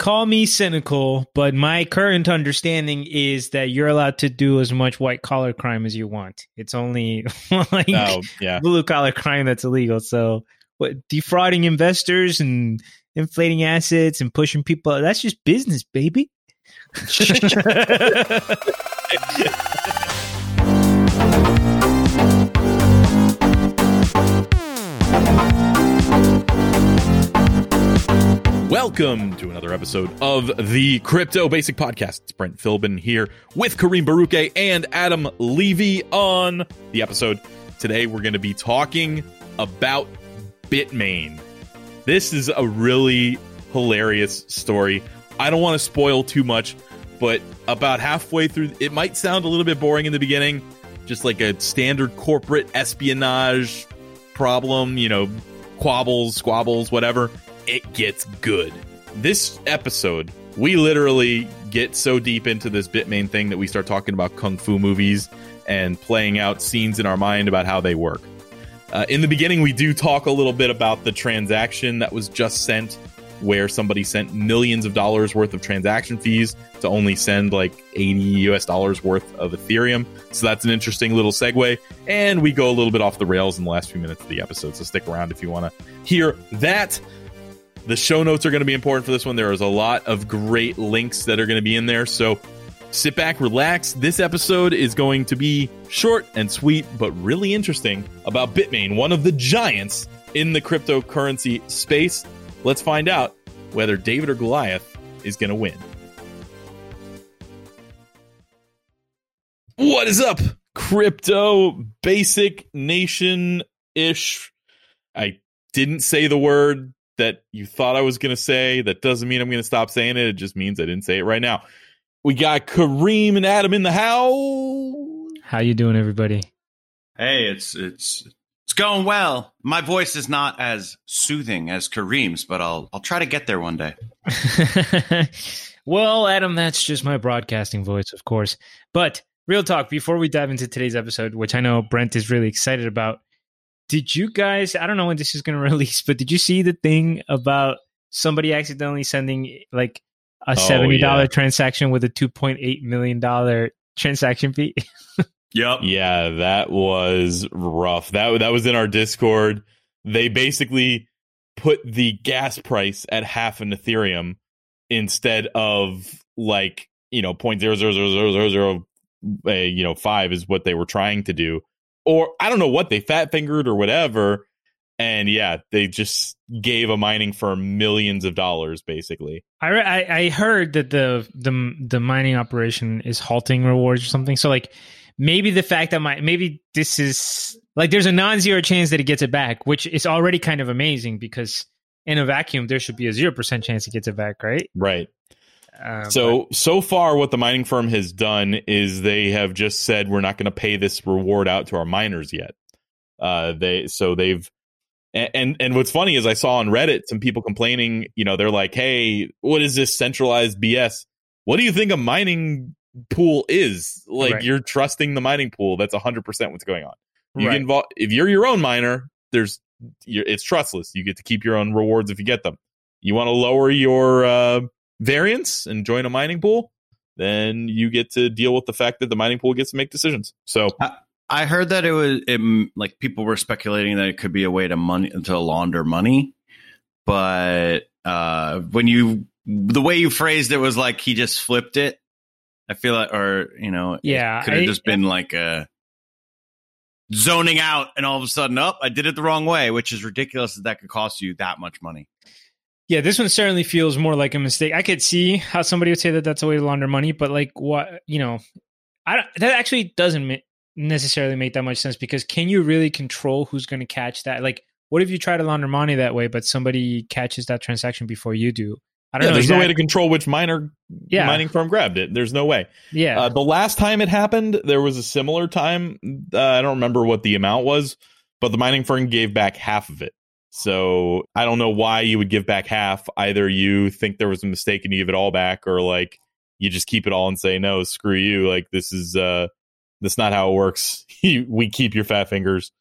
call me cynical, but my current understanding is that you're allowed to do as much white collar crime as you want. It's only like Oh, yeah. blue collar crime that's illegal. So, what defrauding investors and inflating assets and pushing people that's just business, baby. Welcome to another episode of the Crypto Basic Podcast. It's Brent Philbin here with Kareem Baruche and Adam Levy on the episode. Today we're going to be talking about Bitmain. This is a really hilarious story. I don't want to spoil too much, but about halfway through, it might sound a little bit boring in the beginning, just like a standard corporate espionage problem, you know, quabbles, squabbles, whatever it gets good. This episode, we literally get so deep into this Bitmain thing that we start talking about kung fu movies and playing out scenes in our mind about how they work. Uh, in the beginning, we do talk a little bit about the transaction that was just sent, where somebody sent millions of dollars worth of transaction fees to only send like 80 US dollars worth of Ethereum. So that's an interesting little segue. And we go a little bit off the rails in the last few minutes of the episode. So stick around if you want to hear that. The show notes are going to be important for this one. There is a lot of great links that are going to be in there. So sit back, relax. This episode is going to be short and sweet, but really interesting about Bitmain, one of the giants in the cryptocurrency space. Let's find out whether David or Goliath is going to win. What is up, crypto basic nation ish? I didn't say the word that you thought I was going to say. That doesn't mean I'm going to stop saying it. It just means I didn't say it right now. We got Kareem and Adam in the house. How you doing, everybody? Hey, it's it's it's going well. My voice is not as soothing as Kareem's, but I'll I'll try to get there one day. well, Adam, that's just my broadcasting voice, of course. But real talk, before we dive into today's episode, which I know Brent is really excited about, did you guys, I don't know when this is going to release, but did you see the thing about somebody accidentally sending like a $70 yeah. transaction with a $2.8 million transaction fee? Yep. Yeah, that was rough. That that was in our Discord. They basically put the gas price at half an Ethereum instead of like you know point zero zero zero zero zero zero uh, you know five is what they were trying to do, or I don't know what they fat fingered or whatever. And yeah, they just gave a mining firm millions of dollars, basically. I, I I heard that the the the mining operation is halting rewards or something. So like maybe the fact that my maybe this is like there's a non-zero chance that it gets it back, which is already kind of amazing because in a vacuum there should be a zero percent chance it gets it back, right? Right. Uh, so so far, what the mining firm has done is they have just said we're not going to pay this reward out to our miners yet. Uh, they so they've and, and and what's funny is I saw on Reddit some people complaining. You know, they're like, "Hey, what is this centralized BS? What do you think a mining pool is? Like, Right. you're trusting the mining pool. That's hundred percent what's going on. You Right. can vol- if you're your own miner. There's you're, it's trustless. You get to keep your own rewards if you get them. You want to lower your uh, variance and join a mining pool, then you get to deal with the fact that the mining pool gets to make decisions. So I heard that it was it, like people were speculating that it could be a way to money to launder money, but uh, when you the way you phrased it was like he just flipped it. I feel like, or you know, Yeah, could have just been like a zoning out, and all of a sudden, up, I did it the wrong way, which is ridiculous that that could cost you that much money. Yeah, this one certainly feels more like a mistake. I could see how somebody would say that that's a way to launder money, but like what you know, I don't, that actually doesn't necessarily make that much sense because can you really control who's going to catch that? Like, what if you try to launder money that way, but somebody catches that transaction before you do? I don't yeah, know. there's no way to control which miner Yeah. mining firm grabbed it. There's no way. yeah, Uh, the last time it happened, there was a similar time. Uh, I don't remember what the amount was, but the mining firm gave back half of it. So I don't know why you would give back half. Either you think there was a mistake and you give it all back, or like you just keep it all and say no, screw you. Like this is uh, that's not how it works. we keep your fat fingers.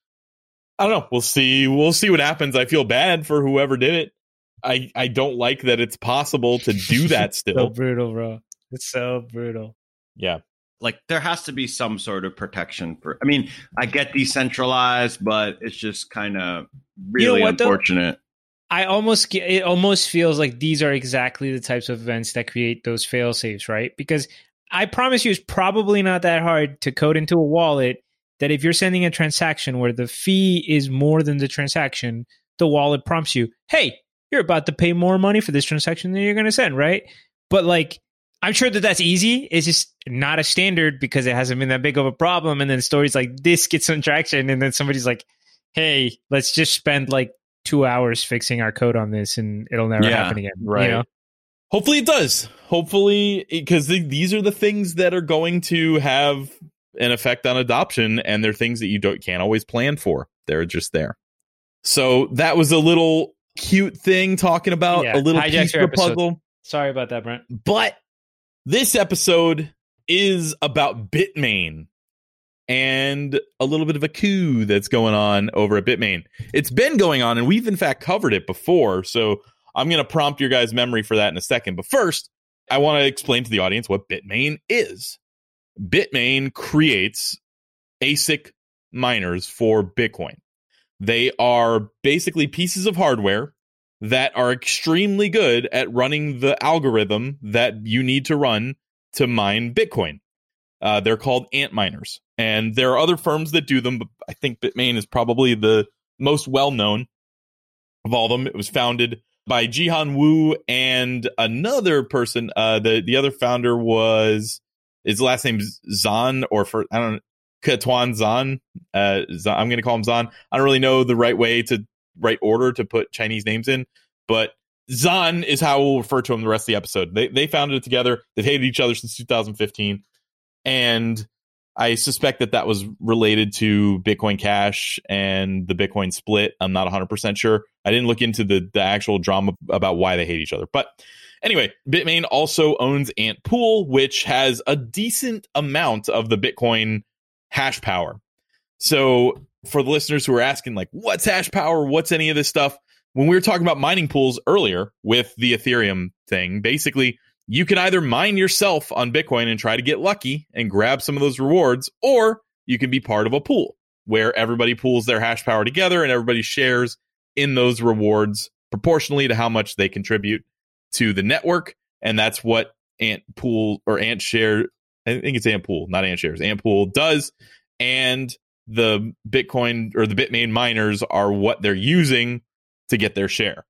I don't know. We'll see. We'll see what happens. I feel bad for whoever did it. I I don't like that it's possible to do that so still. brutal, bro. It's so brutal. yeah. like there has to be some sort of protection for i mean i get decentralized but it's just kind of You know really what, though? unfortunate I almost get it almost feels like these are exactly the types of events that create those fail safes, right? Because I promise you it's probably not that hard to code into a wallet that if you're sending a transaction where the fee is more than the transaction, the wallet prompts you, "Hey, you're about to pay more money for this transaction than you're going to send," right? But like I'm sure that that's easy. It's just not a standard because it hasn't been that big of a problem. And then stories like this get some traction, and then somebody's like, "Hey, let's just spend like two hours fixing our code on this, and it'll never Yeah, happen again." right. You know? Hopefully it does. Hopefully, because these are the things that are going to have an effect on adoption, and they're things that you don't can't always plan for. They're just there. So that was a little cute thing talking about Yeah, a little piece of puzzle. Sorry about that, Brent. But this episode is about Bitmain and a little bit of a coup that's going on over at Bitmain. It's been going on, and we've in fact covered it before. So I'm going to prompt your guys' memory for that in a second. But first, I want to explain to the audience what Bitmain is. Bitmain creates ASIC miners for Bitcoin. They are basically pieces of hardware that are extremely good at running the algorithm that you need to run to mine Bitcoin. Uh, they're called ant miners, and there are other firms that do them, but I think Bitmain is probably the most well known of all of them. It was founded by Jihan Wu and another person. Uh, the the other founder was his last name Zhan or for I don't know Ketuan Zhan. Uh, Zhan I'm going to call him Zhan. I don't really know the right way to right order to put Chinese names in, but Zhan is how we'll refer to him the rest of the episode. They they founded it together. They've hated each other since 2015, and I suspect that that was related to Bitcoin Cash and the Bitcoin split. I'm not 100 percent sure. I didn't look into the the actual drama about why they hate each other, but. Anyway, Bitmain also owns Ant Pool, which has a decent amount of the Bitcoin hash power. So, for the listeners who are asking, like, what's hash power? What's any of this stuff? When we were talking about mining pools earlier with the Ethereum thing, basically, you can either mine yourself on Bitcoin and try to get lucky and grab some of those rewards, or you can be part of a pool where everybody pools their hash power together and everybody shares in those rewards proportionally to how much they contribute to the network. And that's what Ant Pool or Ant Share, I think it's Ant Pool, not Ant Shares, Ant Pool does. And the Bitcoin or the Bitmain miners are what they're using to get their share.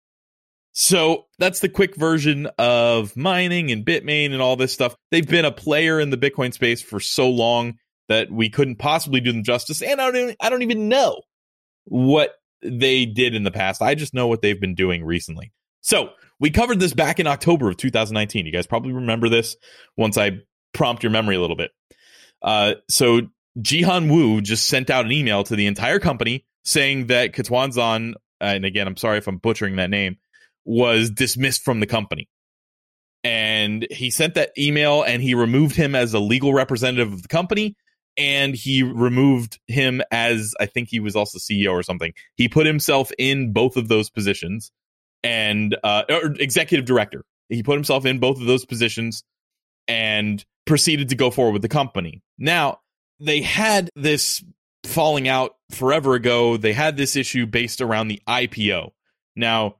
So that's the quick version of mining and Bitmain and all this stuff. They've been a player in the Bitcoin space for so long that we couldn't possibly do them justice. And I don't even, I don't even know what they did in the past. I just know what they've been doing recently. So we covered this back in October of 2019. You guys probably remember this once I prompt your memory a little bit. Uh, so Jihan Wu just sent out an email to the entire company saying that Ketuan Zhan, and again, I'm sorry if I'm butchering that name, was dismissed from the company. And he sent that email and he removed him as a legal representative of the company. And he removed him as I think he was also CEO or something. He put himself in both of those positions and uh, executive director. He put himself in both of those positions and proceeded to go forward with the company. Now, they had this falling out forever ago. They had this issue based around the IPO. Now,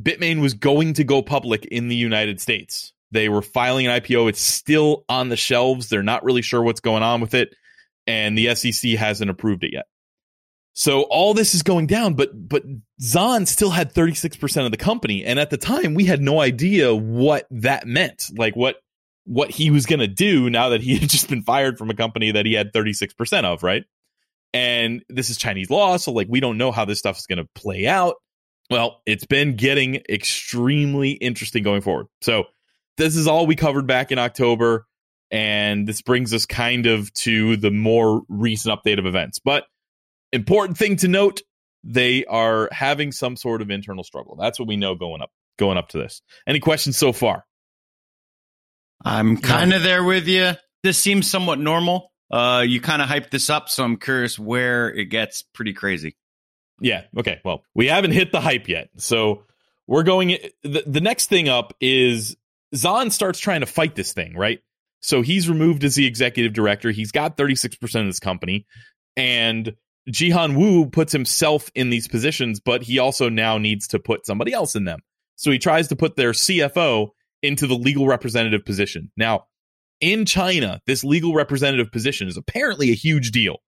Bitmain was going to go public in the United States. They were filing an IPO. It's still on the shelves. They're not really sure what's going on with it, and the SEC hasn't approved it yet. So all this is going down, but but Zhan still had 36% of the company. And at the time, we had no idea what that meant. Like what what he was gonna do now that he had just been fired from a company that he had 36% of, right? And this is Chinese law, so like we don't know how this stuff is gonna play out. Well, it's been getting extremely interesting going forward. So this is all we covered back in October, and this brings us kind of to the more recent update of events. But important thing to note they are having some sort of internal struggle that's what we know going up going up to this any questions so far I'm kind of there with you. This seems somewhat normal. Uh, you kind of hyped this up, so I'm curious where it gets pretty crazy. Yeah okay well we haven't hit the hype yet so we're going. The, the next thing up is Zhan starts trying to fight this thing, right? So he's removed as the executive director. He's got 36% of this company. And Jihan Wu puts himself in these positions, but he also now needs to put somebody else in them. So he tries to put their CFO into the legal representative position. Now, in China, this legal representative position is apparently a huge deal.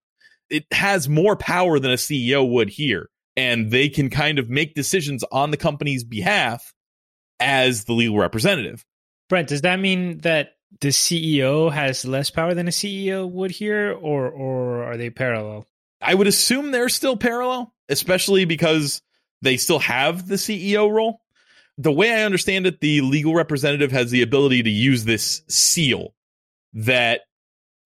It has more power than a CEO would here, and they can kind of make decisions on the company's behalf as the legal representative. Brent, does that mean that the CEO has less power than a CEO would here, or or are they parallel? I would assume they're still parallel, especially because they still have the CEO role. The way I understand it, the legal representative has the ability to use this seal that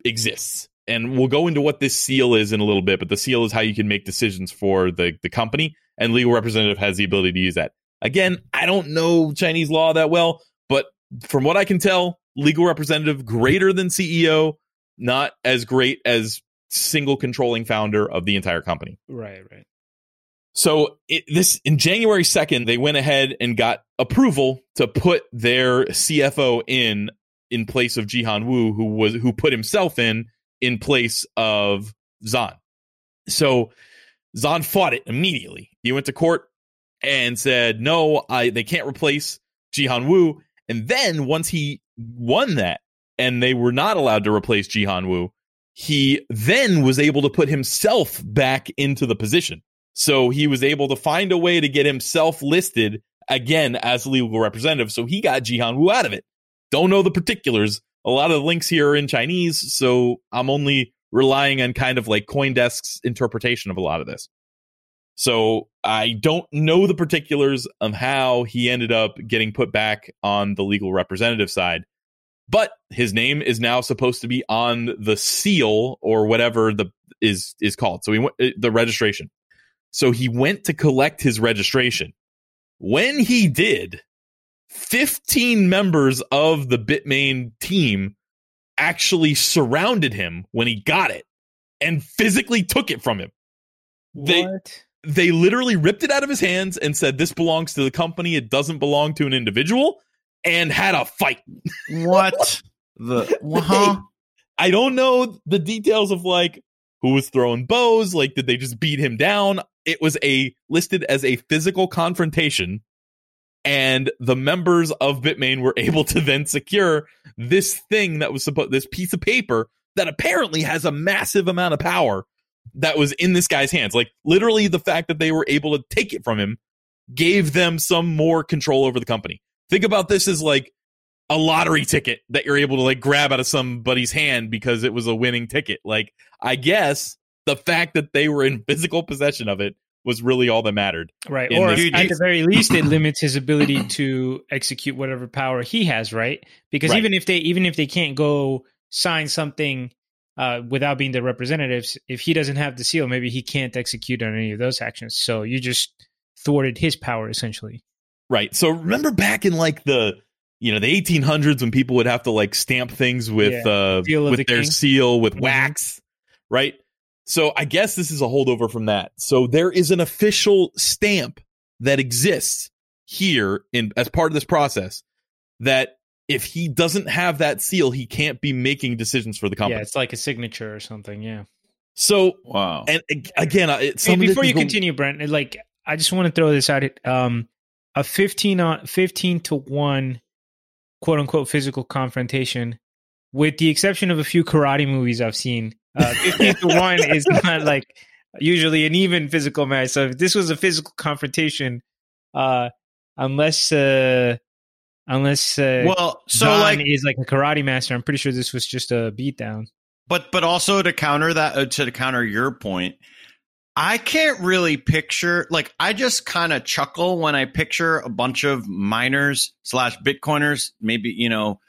exists. And we'll go into what this seal is in a little bit, but the seal is how you can make decisions for the, the company, and legal representative has the ability to use that. Again, I don't know Chinese law that well, but from what I can tell, legal representative greater than CEO, not as great as single controlling founder of the entire company. Right, right. So it, this in January 2nd, they went ahead and got approval to put their CFO in in place of Jihan Wu, who was who put himself in in place of Zhan. So Zhan fought it immediately. He went to court and said, "No, I they can't replace Jihan Wu." And then once he won that, and they were not allowed to replace Jihan Wu, he then was able to put himself back into the position. So he was able to find a way to get himself listed again as legal representative. So he got Jihan Wu out of it. Don't know the particulars. A lot of the links here are in Chinese, so I'm only relying on kind of like Coindesk's interpretation of a lot of this. So I don't know the particulars of how he ended up getting put back on the legal representative side, but his name is now supposed to be on the seal or whatever the is is called. So he went uh, the registration. So he went to collect his registration. When he did, 15 members of the Bitmain team actually surrounded him when he got it and physically took it from him. They, what? they literally ripped it out of his hands and said, This belongs to the company. It doesn't belong to an individual, and had a fight. What the? Huh? I don't know the details of like who was throwing bows. Like, did they just beat him down? It was a listed as a physical confrontation, and the members of Bitmain were able to then secure this thing that was supposed this piece of paper that apparently has a massive amount of power that was in this guy's hands. Like literally the fact that they were able to take it from him gave them some more control over the company. Think about this as like a lottery ticket that you're able to like grab out of somebody's hand because it was a winning ticket. Like I guess the fact that they were in physical possession of it was really all that mattered. Right. Or this at case. the very least, it limits his ability to execute whatever power he has, right? Because Right. even if they even if they can't go sign something uh, without being the representatives, if he doesn't have the seal, maybe he can't execute on any of those actions. So you just thwarted his power essentially. Right. So remember back in like the you know the 1800s when people would have to like stamp things with Yeah. uh Seal with the their king. seal with Mhm. wax, right? So I guess this is a holdover from that. So there is an official stamp that exists here in as part of this process that if he doesn't have that seal, he can't be making decisions for the company. Yeah, it's like a signature or something. Yeah. So Wow. and again, Hey, some of this before you going- continue, Brent, like I just want to throw this out. Um, a fifteen on fifteen to one, quote unquote, physical confrontation, with the exception of a few karate movies I've seen. Uh, fifteen to one is not like usually an even physical match. So if this was a physical confrontation, uh, unless uh, unless uh, well, so John like, is like a karate master, I'm pretty sure this was just a beatdown. but but also to counter that uh, to counter your point i can't really picture like i just kind of chuckle when i picture a bunch of miners slash bitcoiners maybe you know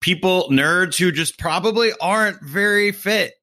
people nerds who just probably aren't very fit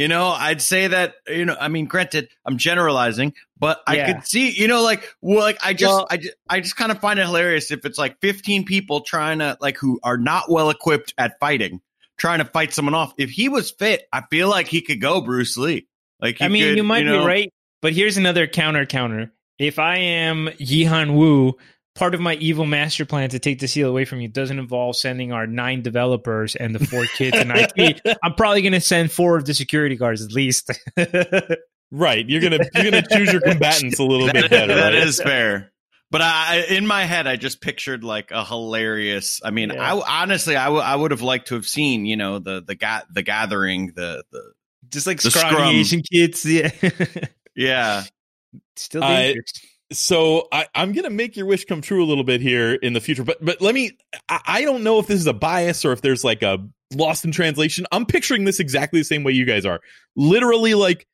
you know i'd say that you know i mean granted i'm generalizing but i Yeah. could see you know like well like i just Well- i just, I just kind of find it hilarious if it's like 15 people trying to like who are not well equipped at fighting trying to fight someone off. If he was fit, I feel like he could go Bruce Lee. Like he I mean, could, you might know- be right, but here's another counter counter. If I am Jihan Wu part of my evil master plan to take the seal away from you doesn't involve sending our nine developers and the four kids in IT. I'm probably going to send four of the security guards at least. right. You're gonna you're gonna choose your combatants a little bit better. That right? is fair. But I, in my head, I just pictured like a hilarious. I mean, Yeah. I honestly, I, w- I would have liked to have seen, you know, the the ga- the gathering, the the Just like The scrum. Asian kids. Yeah. yeah. Still I- dangerous. So I, I'm gonna make your wish come true a little bit here in the future, but but let me. I, I don't know if this is a bias or if there's like a lost in translation. I'm picturing this exactly the same way you guys are. Literally like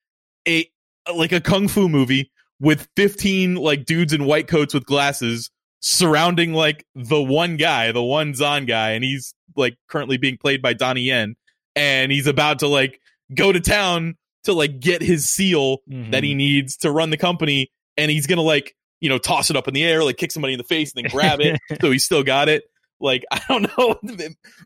a like a kung fu movie with 15 like dudes in white coats with glasses surrounding like the one guy, the one Zhan guy, and he's like currently being played by Donnie Yen, and he's about to like go to town to like get his seal that he mm-hmm. needs to run the company and he's gonna like you know toss it up in the air like kick somebody in the face and then grab it so he's still got it like i don't know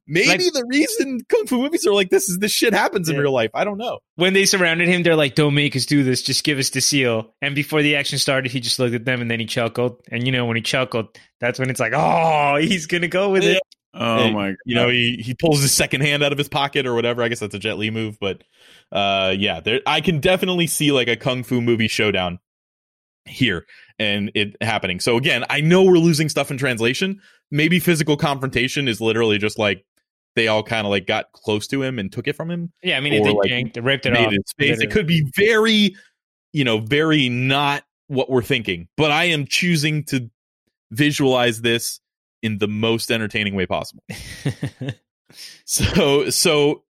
maybe Like- the reason kung fu movies are like this is this shit happens in Yeah. real life i don't know when they surrounded him, they're like, "Don't make us do this. Just give us the seal." And before the action started, he just looked at them and then he chuckled. And you know, when he chuckled, that's when it's like, "Oh, he's gonna go with it." Oh Hey, my god. you know he he pulls his second hand out of his pocket or whatever i guess that's a jet li move but uh yeah there i can definitely see like a kung fu movie showdown here and it happening so again i know we're losing stuff in translation maybe physical confrontation is literally just like they all kind of like got close to him and took it from him Yeah, I mean, Or, they like, janked, they ripped it off. It could be very, you know, very not what we're thinking. But I am choosing to visualize this in the most entertaining way possible. So, so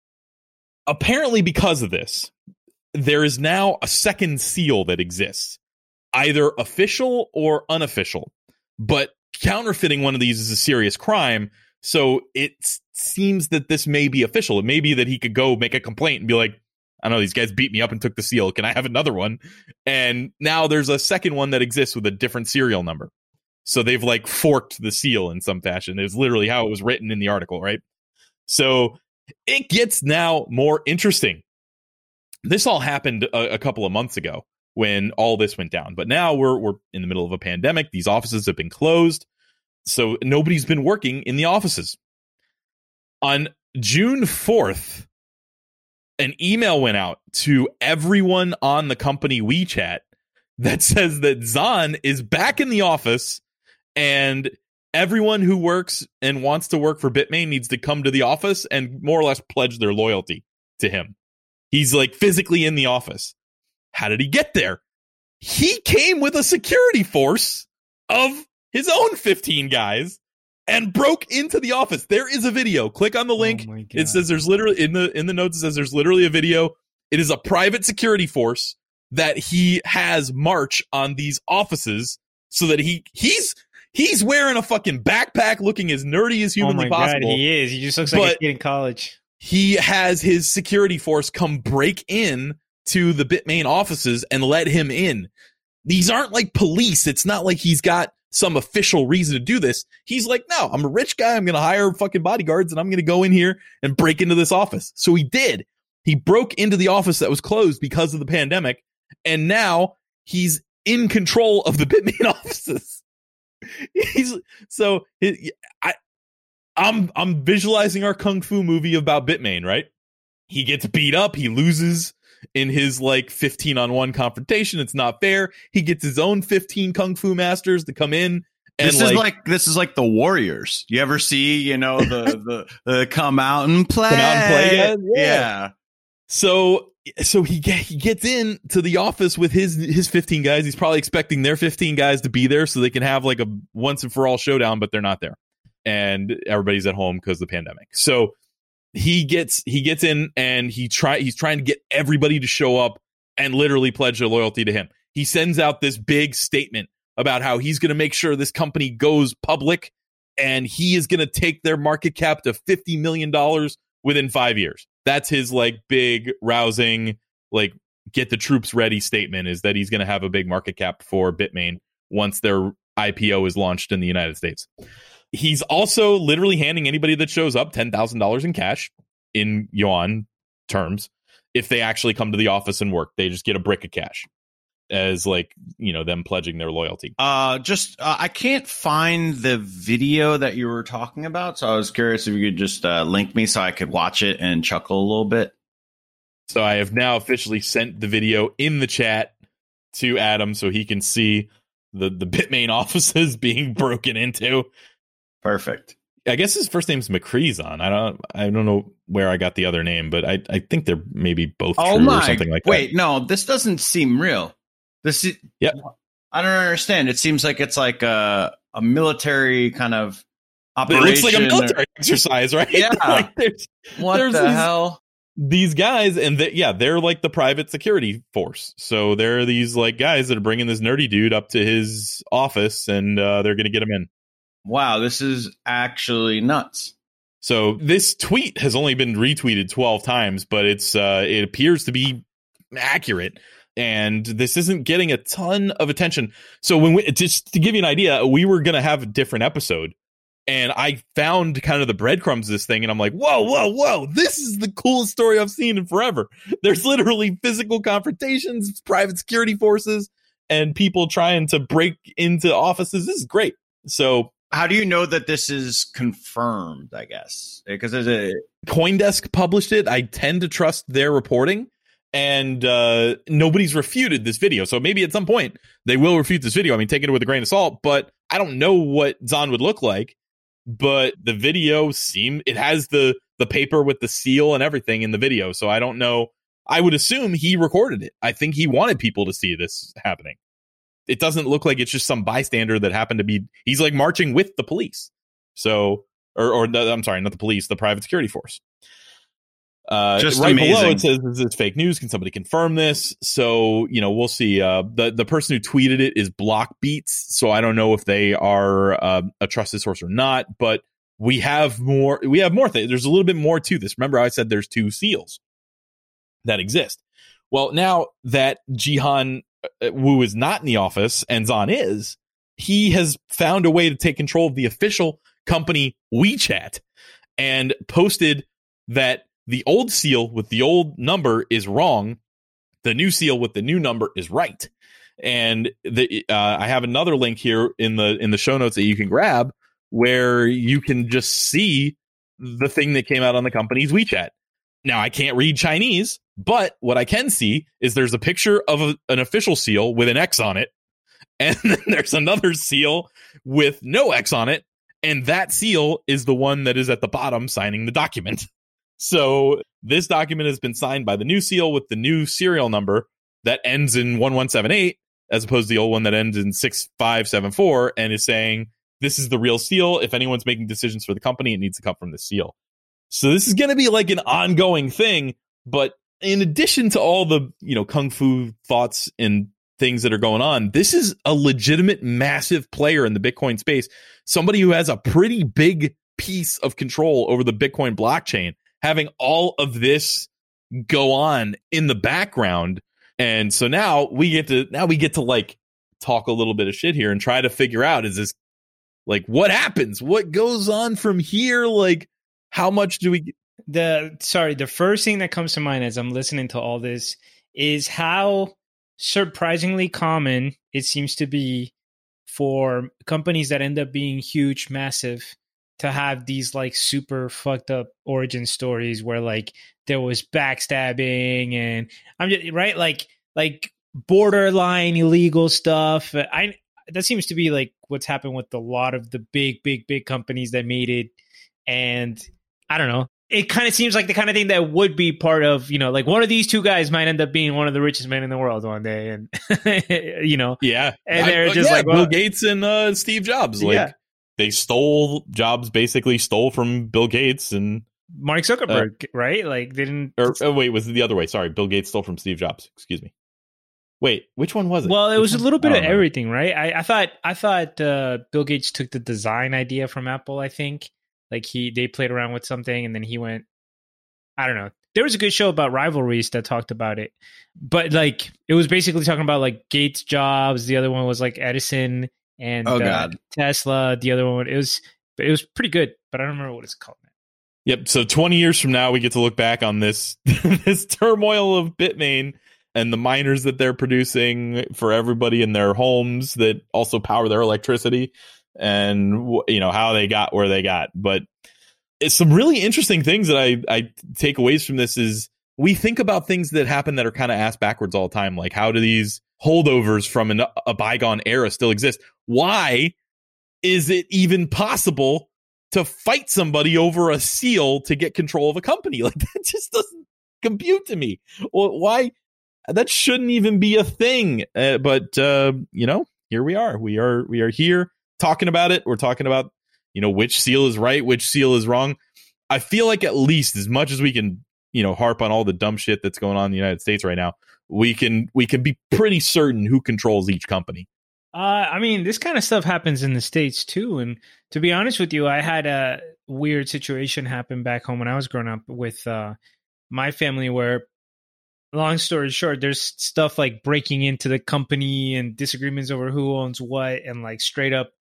apparently, because of this, there is now a second seal that exists, either official or unofficial. But counterfeiting one of these is a serious crime. So it seems that this may be official. It may be that he could go make a complaint and be like, I know, these guys beat me up and took the seal. Can I have another one? And now there's a second one that exists with a different serial number. So they've like forked the seal in some fashion. It's literally how it was written in the article, right? So it gets now more interesting. This all happened a, a couple of months ago when all this went down, but now we're we're in the middle of a pandemic. These offices have been closed, so nobody's been working in the offices. On June fourth, an email went out to everyone on the company WeChat that says that Zhan is back in the office and everyone who works and wants to work for Bitmain needs to come to the office and more or less pledge their loyalty to him. He's like physically in the office. How did he get there? He came with a security force of his own 15 guys and broke into the office. There is a video. Click on the oh link. Oh It says there's literally in the in the notes it says there's literally a video. It is a private security force that he has march on these offices so that he he's he's wearing a fucking backpack looking as nerdy as oh humanly my possible. god, he is. He just looks like a kid in college. he has his security force come break in to the Bitmain offices and let him in. These aren't like police. It's not like he's got some official reason to do this. He's like, no, I'm a rich guy. I'm going to hire fucking bodyguards and I'm going to go in here and break into this office. So he did. He broke into the office that was closed because of the pandemic. And now he's in control of the Bitmain offices. He's so I, I'm I'm visualizing our kung fu movie about Bitmain, right? He gets beat up, he loses in his like 15 on 1 confrontation. It's not fair. He gets his own 15 kung fu masters to come in and This is like this is like the Warriors. You ever see, you know, the the, the come out and play, Come out and play. Yeah. yeah. So so he get, he gets in to the office with his his 15 guys. He's probably expecting their 15 guys to be there so they can have like a once and for all showdown, but they're not there. And everybody's at home because of the pandemic. So he gets he gets in and he try he's trying to get everybody to show up and literally pledge their loyalty to him. He sends out this big statement about how he's going to make sure this company goes public and he is going to take their market cap to 50 million dollars within 5 years. That's his like big rousing like get the troops ready statement is that he's going to have a big market cap for Bitmain once their IPO is launched in the United States. He's also literally handing anybody that shows up $10,000 in cash in yuan terms if they actually come to the office and work. They just get a brick of cash. as like you know them pledging their loyalty. Uh, just uh, I can't find the video that you were talking about, so I was curious if you could just uh, link me so I could watch it and chuckle a little bit. So I have now officially sent the video in the chat to Adam so he can see the the Bitmain offices being broken into. Perfect. I guess his first name's McCreezon. I don't I don't know where I got the other name, but I, I think they're maybe both Oh true my! or something like that. Wait, no, this doesn't seem real. This is Yep. I don't understand. It seems like it's like a a military kind of that. It operation. looks like a or- military exercise, right? Yeah. like there's what there's the these- hell? these guys and they, yeah they're like the private security force so they're these like guys that are bringing this nerdy dude up to his office and uh, they're gonna get him in Wow, this is actually nuts. so this tweet has only been retweeted 12 times but it's uh it appears to be accurate and this isn't getting a ton of attention so when we just to give you an idea we were gonna have a different episode and I found kind of the breadcrumbs of this thing, and I'm like, whoa, whoa, whoa, this is the coolest story I've seen in forever. There's literally physical confrontations, private security forces, and people trying to break into offices. This is great. So How do you know that this is confirmed? I guess because there's a Coindesk published it. I tend to trust their reporting, and uh, nobody's refuted this video. So maybe at some point they will refute this video. I mean, take it with a grain of salt, but I don't know what Zhan would look like. But the video seem it has the the paper with the seal and everything in the video. So I don't know. I would assume he recorded it. I think he wanted people to see this happening. It doesn't look like it's just some bystander that happened to be. He's like marching with the police. So or or I'm sorry, not the police, the private security force. Uh, Just right below it says is this is fake news. Can somebody confirm this? So you know we'll see. Uh, the the person who tweeted it is Block Beats, so I don't know if they are uh, a trusted source or not. But we have more. We have more things. There's a little bit more to this. Remember, I said there's two seals that exist. Well, now that Jihan Wu is not in the office and Zhan is, he has found a way to take control of the official company WeChat and posted that the old seal with the old number is wrong. The new seal with the new number is right. And the, uh, I have another link here in the in the show notes that you can grab where you can just see the thing that came out on the company's WeChat. Now I can't read Chinese, but what I can see is there's a picture of a, an official seal with an X on it, and then there's another seal with no X on it, and that seal is the one that is at the bottom signing the document. So this document has been signed by the new seal with the new serial number that ends in 1178 as opposed to the old one that ends in 6574 and is saying this is the real seal. If anyone's making decisions for the company, it needs to come from the seal. So this is going to be like an ongoing thing, but in addition to all the, you know, kung fu thoughts and things that are going on, this is a legitimate massive player in the Bitcoin space. Somebody who has a pretty big piece of control over the Bitcoin blockchain, having all of this go on in the background. And so now we get to now we get to like talk a little bit of shit here and try to figure out is this like what happens? What goes on from here? Like how much do we the sorry the first thing that comes to mind as i'm listening to all this is how surprisingly common it seems to be for companies that end up being huge massive to have these like super fucked up origin stories where like there was backstabbing and i'm just right? Like like borderline illegal stuff. I that seems to be like what's happened with a lot of the big big big companies that made it. And I don't know. It kind of seems like the kind of thing that would be part of, you know, like one of these two guys might end up being one of the richest men in the world one day, and you know, Yeah, And they're I- just yeah, like, Bill Gates and uh, Steve Jobs. Like Yeah. they stole Jobs, basically stole from Bill Gates, and Mark Zuckerberg, right? Like they didn't. or oh, wait, was it the other way? Sorry, Bill Gates stole from Steve Jobs. Excuse me. Wait, which one was it? Well, it Which was a one? little bit of know. everything, right? I, I thought I thought uh, Bill Gates took the design idea from Apple. I think like he they played around with something and then he went. I don't know. There was a good show about rivalries that talked about it, but like it was basically talking about like Gates jobs. The other one was like Edison and Oh, uh, Tesla. The other one it was it was pretty good, but I don't remember what it's called. Yep. So 20 years from now, we get to look back on this this turmoil of Bitmain and the miners that they're producing for everybody in their homes that also power their electricity and you know how they got where they got. But it's some really interesting things that I I take away from this is we think about things that happen that are kind of ass backwards all the time like how do these holdovers from an, a bygone era still exist? Why is it even possible to fight somebody over a seal to get control of a company? Like that just doesn't compute to me. Well, why? That shouldn't even be a thing. Uh, but uh, you know here we are. We are we are here talking about it we're talking about you know which seal is right which seal is wrong i feel like at least as much as we can you know harp on all the dumb shit that's going on in the united states right now we can we can be pretty certain who controls each company uh, I mean, this kind of stuff happens in the states too. And to be honest with you, I had a weird situation happen back home when I was growing up with uh, my family, where, long story short, there's stuff like breaking into the company and disagreements over who owns what, and like straight up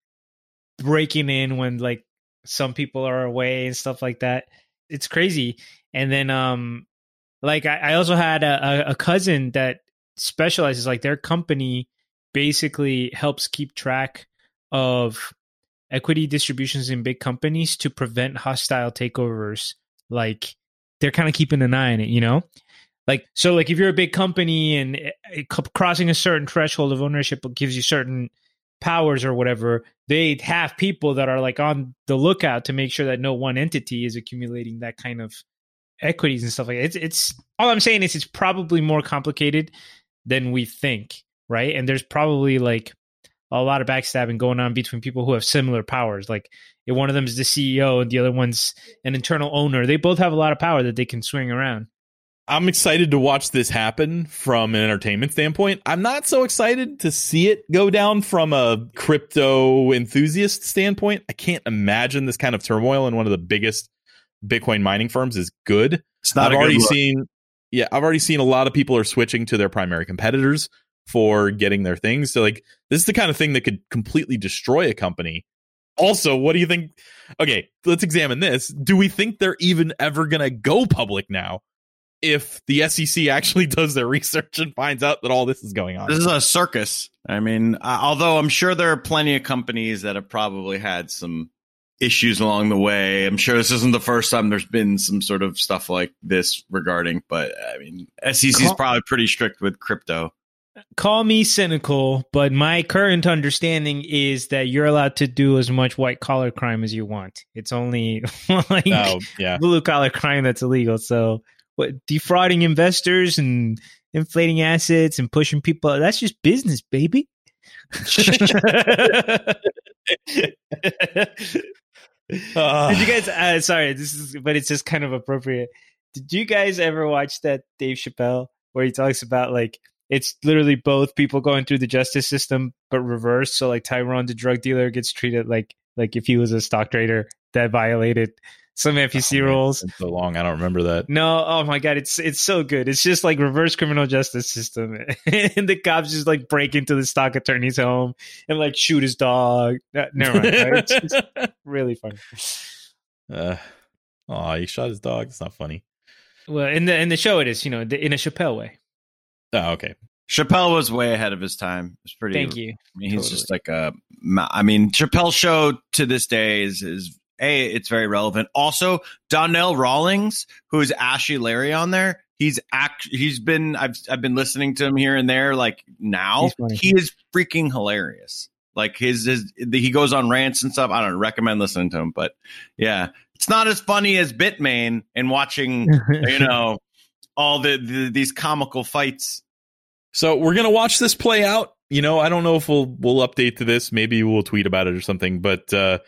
breaking in when like some people are away and stuff like that. It's crazy. And then um like I, I also had a, a cousin that specializes like their company basically helps keep track of equity distributions in big companies to prevent hostile takeovers. Like they're kind of keeping an eye on it, you know? Like so like if you're a big company and it, it, crossing a certain threshold of ownership gives you certain powers or whatever, they have people that are like on the lookout to make sure that no one entity is accumulating that kind of equities and stuff like that. It's it's all I'm saying is it's probably more complicated than we think, right? And there's probably like a lot of backstabbing going on between people who have similar powers. Like if one of them is the CEO and the other one's an internal owner, they both have a lot of power that they can swing around. I'm excited to watch this happen from an entertainment standpoint. I'm not so excited to see it go down from a crypto enthusiast standpoint. I can't imagine this kind of turmoil in one of the biggest Bitcoin mining firms is good. It's not I've already seen yeah, I've already seen a lot of people are switching to their primary competitors for getting their things. So like this is the kind of thing that could completely destroy a company. Also, what do you think? Okay, let's examine this. Do we think they're even ever going to go public now? If the SEC actually does their research and finds out that all this is going on. This is a circus. I mean, uh, although I'm sure there are plenty of companies that have probably had some issues along the way. I'm sure this isn't the first time there's been some sort of stuff like this regarding, but I mean, SEC is probably pretty strict with crypto. Call me cynical, but my current understanding is that you're allowed to do as much white collar crime as you want. It's only like oh, yeah. blue collar crime that's illegal. So what defrauding investors and inflating assets and pushing people that's just business baby. Uh, did you guys uh, sorry this is but it's just kind of appropriate. Did you guys ever watch that dave chappelle where he talks about like it's literally both people going through the justice system but reverse so like tyrone the drug dealer gets treated like like if he was a stock trader that violated some SEC oh, man, rules. it's so long, I don't remember that. No, oh my god, it's it's so good. It's just like reverse criminal justice system, and the cops just like break into the stock attorney's home and like shoot his dog. Uh, never mind, right? it's just really funny. Uh, oh, he shot his dog. It's not funny. Well, in the in the show, it is you know the- in a Chappelle way. Oh, okay. Chappelle was way ahead of his time. It's pretty. Thank you. I mean, he's Totally. just like a. I mean, Chappelle's show to this day is is a. It's very relevant. Also, Donnell Rawlings, who is Ashy Larry on there. He's act. He's been. I've I've been listening to him here and there. Like now, he is freaking hilarious. Like his his he goes on rants and stuff. I don't recommend listening to him, but yeah, it's not as funny as Bitmain and watching you know all the, the these comical fights. So we're gonna watch this play out. You know, I don't know if we'll we'll update to this. Maybe we'll tweet about it or something. But uh,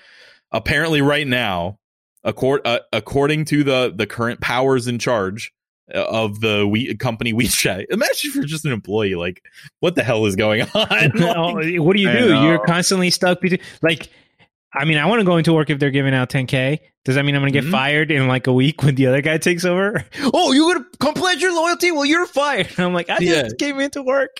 apparently, right now, accord, uh, according to the the current powers in charge uh, of the we, company WeChat, imagine if you're just an employee. Like, what the hell is going on? Like, what do you do? You're constantly stuck between like. I mean, I want to go into work if they're giving out 10k. Does that mean I'm going to get Mhm. fired in like a week when the other guy takes over? Oh, you're going to come pledge your loyalty? Well, you're fired. I'm like, I just came into work.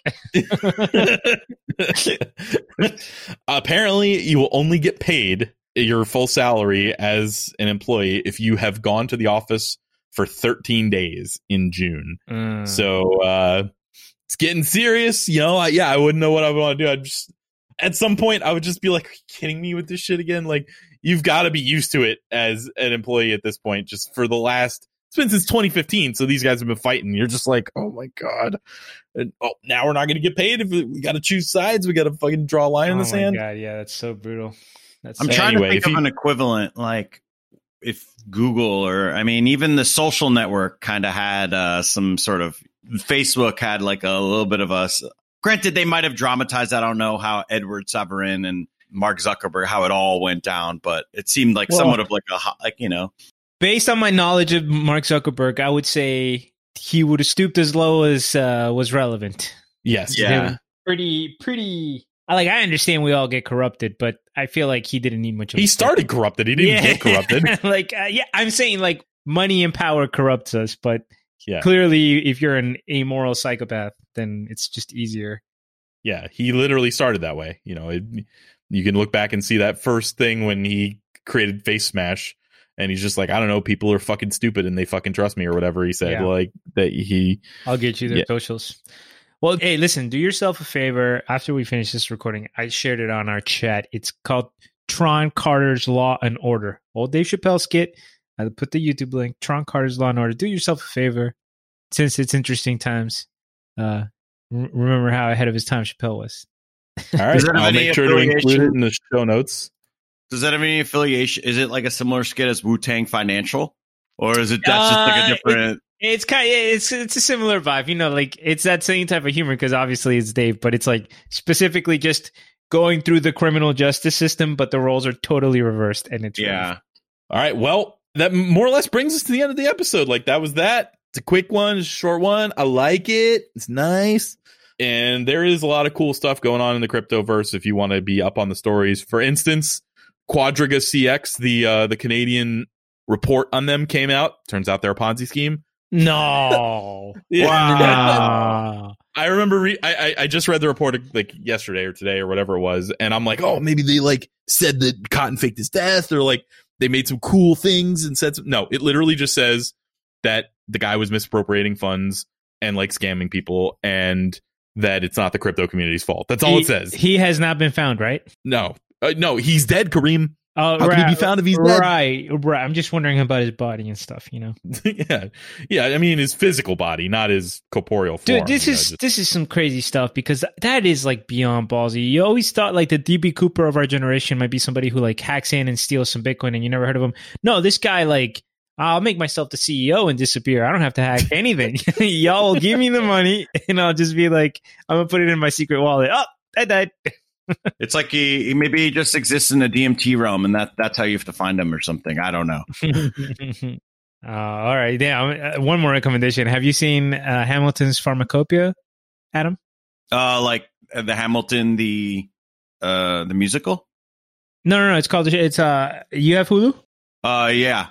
apparently, you will only get paid your full salary as an employee if you have gone to the office for 13 days in June. Mm. So uh it's getting serious. You know, I, yeah, I wouldn't know what I would want to do. I'd just at some point I would just be like, Are you kidding me with this shit again? Like you've got to be used to it as an employee at this point. Just for the last, it's been since 2015, so these guys have been fighting. You're just like, oh my god, and, oh now we're not going to get paid if we, we got to choose sides. We got to fucking draw a line in the oh sand. god, yeah, that's so brutal. That's I'm trying anyway, to if think of you- an equivalent, like if Google or I mean, even the social network kind of had uh, some sort of Facebook had like a little bit of us. Granted, they might have dramatized. I don't know how Edward Saverin and Mark Zuckerberg how it all went down, but it seemed like Well- somewhat of like a like you know based on my knowledge of Mark Zuckerberg, I would say he would have stooped as low as uh, was relevant. Yes, Yeah. pretty, pretty. I like. I understand we all get corrupted, but I feel like he didn't need much. Of he started corrupted. He didn't get corrupted. like, uh, yeah, I'm saying like money and power corrupts us, but Yeah. clearly, if you're an amoral psychopath, then it's just easier. Yeah, he literally started that way. You know, it, you can look back and see that first thing when he created Facemash, and he's just like, I don't know, people are fucking stupid and they fucking trust me or whatever he said. Yeah. Like that he. I'll get you their Yeah. socials. Well, hey, listen, do yourself a favor. After we finish this recording, I shared it on our chat. It's called Tron Carter's Law and Order. Old Dave Chappelle skit. I put the YouTube link. Tron Carter's Law and Order. Do yourself a favor, since it's interesting times. Uh, r- remember how ahead of his time Chappelle was. All right, Does that have I'll any make sure to include it affiliation? in the show notes. Does that have any affiliation? Is it like a similar skit as Wu Tang Financial, or is it that's just like Uh, a different? It's kind of, it's it's a similar vibe, you know, like it's that same type of humor because obviously it's Dave, but it's like specifically just going through the criminal justice system, but the roles are totally reversed, and it's yeah, All right, well, that more or less brings us to the end of the episode. Like that was that. It's a quick one, a short one. I like it. It's nice. And there is a lot of cool stuff going on in the cryptoverse if you want to be up on the stories. For instance, Quadriga CX, the uh, the Canadian report on them came out. Turns out they're a Ponzi scheme. No. Yeah. Wow. I remember re- I, I I just read the report like yesterday or today or whatever it was, and I'm like, oh, maybe they like said that Cotten faked his death, or like they made some cool things and said some- no. It literally just says that the guy was misappropriating funds and like scamming people, and that it's not the crypto community's fault. That's all he, it says. He has not been found, right? no, uh, no, he's dead, Kareem. Oh, How right, can he be found if he's dead? right, right. I'm just wondering about his body and stuff. You know, yeah, yeah. I mean, his physical body, not his corporeal form. dude, this you know, is just- this is some crazy stuff because that is like beyond ballsy. You always thought like the DB Cooper of our generation might be somebody who like hacks in and steals some Bitcoin, and you never heard of him. No, this guy like. I'll make myself the CEO and disappear. I don't have to hack anything. Y'all will give me the money, and I'll just be like, I'm gonna put it in my secret wallet. Oh, I died. It's like he, he maybe he just exists in the DMT realm, and that that's how you have to find him or something. I don't know. uh, all right. Yeah. uh, One more recommendation. Have you seen uh, Hamilton's Pharmacopoeia, Adam? Uh, like uh, the Hamilton, the uh, the musical. No, no, no. It's called. It's uh. You have Hulu. Uh, yeah.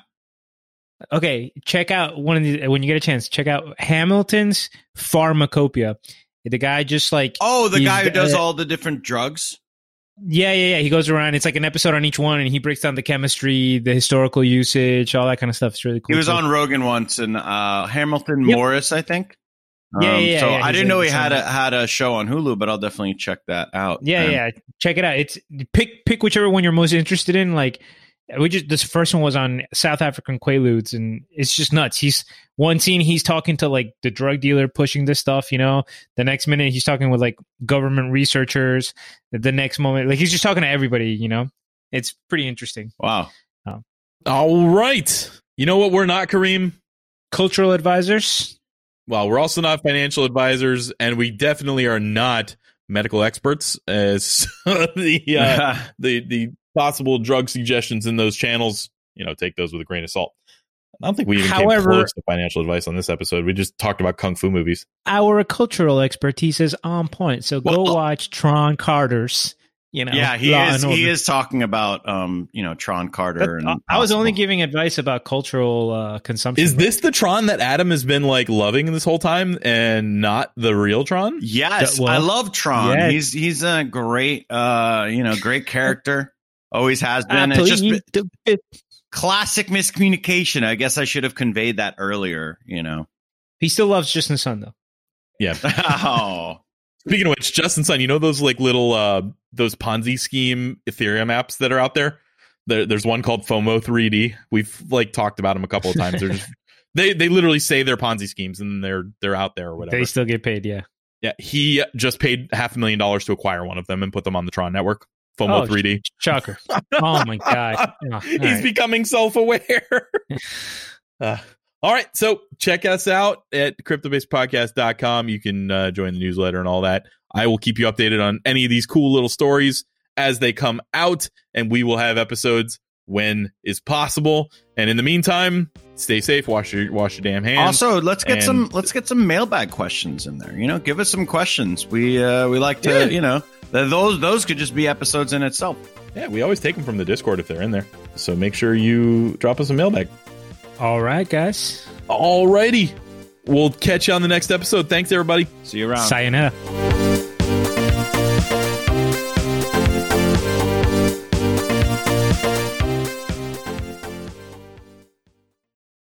Okay, check out one of these when you get a chance. Check out Hamilton's Pharmacopoeia. The guy just like Oh, the guy who does all the different drugs. yeah, yeah, yeah. He goes around. It's like an episode on each one, and he breaks down the chemistry, the historical usage, all that kind of stuff. It's really cool. He was too. on Rogan once, and uh, Hamilton Yep. Morris, I think. Um, Yeah, yeah, yeah, So yeah, I didn't know he had a had a show on Hulu, but I'll definitely check that out. Yeah, And- yeah. Check it out. It's pick pick whichever one you're most interested in. Like we just this first one was on South African Quaaludes, and it's just nuts. He's one scene he's talking to like the drug dealer pushing this stuff, you know. The next minute he's talking with like government researchers. The next moment, like he's just talking to everybody, you know. It's pretty interesting. Wow. all right. You know what? We're not Kareem. Cultural advisors. well, we're also not financial advisors, and we definitely are not medical experts. As the uh, the the possible drug suggestions in those channels, you know, take those with a grain of salt. I don't think we even However- came close to financial advice on this episode. We just talked about kung fu movies. Our cultural expertise is on point. So go Well- watch Tron Carter's. You know, yeah, he Law is. He is talking about, um, you know, Tron Carter. That- and I was only giving advice about cultural uh, consumption. Is this the Tron that Adam has been like loving this whole time, and not the real Tron? Yes, That- well, I love Tron. yeah. He's he's a great, uh, you know, great character. Always has been. It's just please, been classic miscommunication. I guess I should have conveyed that earlier. You know. he still loves Justin Sun though. Yeah. oh, Speaking of which, Justin Sun, you know those like little uh those Ponzi scheme Ethereum apps that are out there? there there's one called FOMO 3D. We've like talked about them a couple of times. They're just they they literally say they're Ponzi schemes and they're they're out there or whatever. They still get paid, yeah. yeah, he just paid half a million dollars to acquire one of them and put them on the Tron network. FOMO Oh, 3D. Shocker. Oh my god. Oh, He's right. becoming self-aware. Uh, all right, so check us out at cryptobasedpodcast.com. You can uh, join the newsletter and all that. I will keep you updated on any of these cool little stories as they come out, and we will have episodes when is possible. And in the meantime, stay safe. Wash your wash your damn hands. also let's get and- some let's get some mailbag questions in there. You know, give us some questions. We uh, we like to Yeah. you know th- those those could just be episodes in itself. yeah, we always take them from the Discord if they're in there. So make sure you drop us a mailbag. All right, guys. Alrighty, we'll catch you on the next episode. Thanks, everybody. See you around. Sayonara.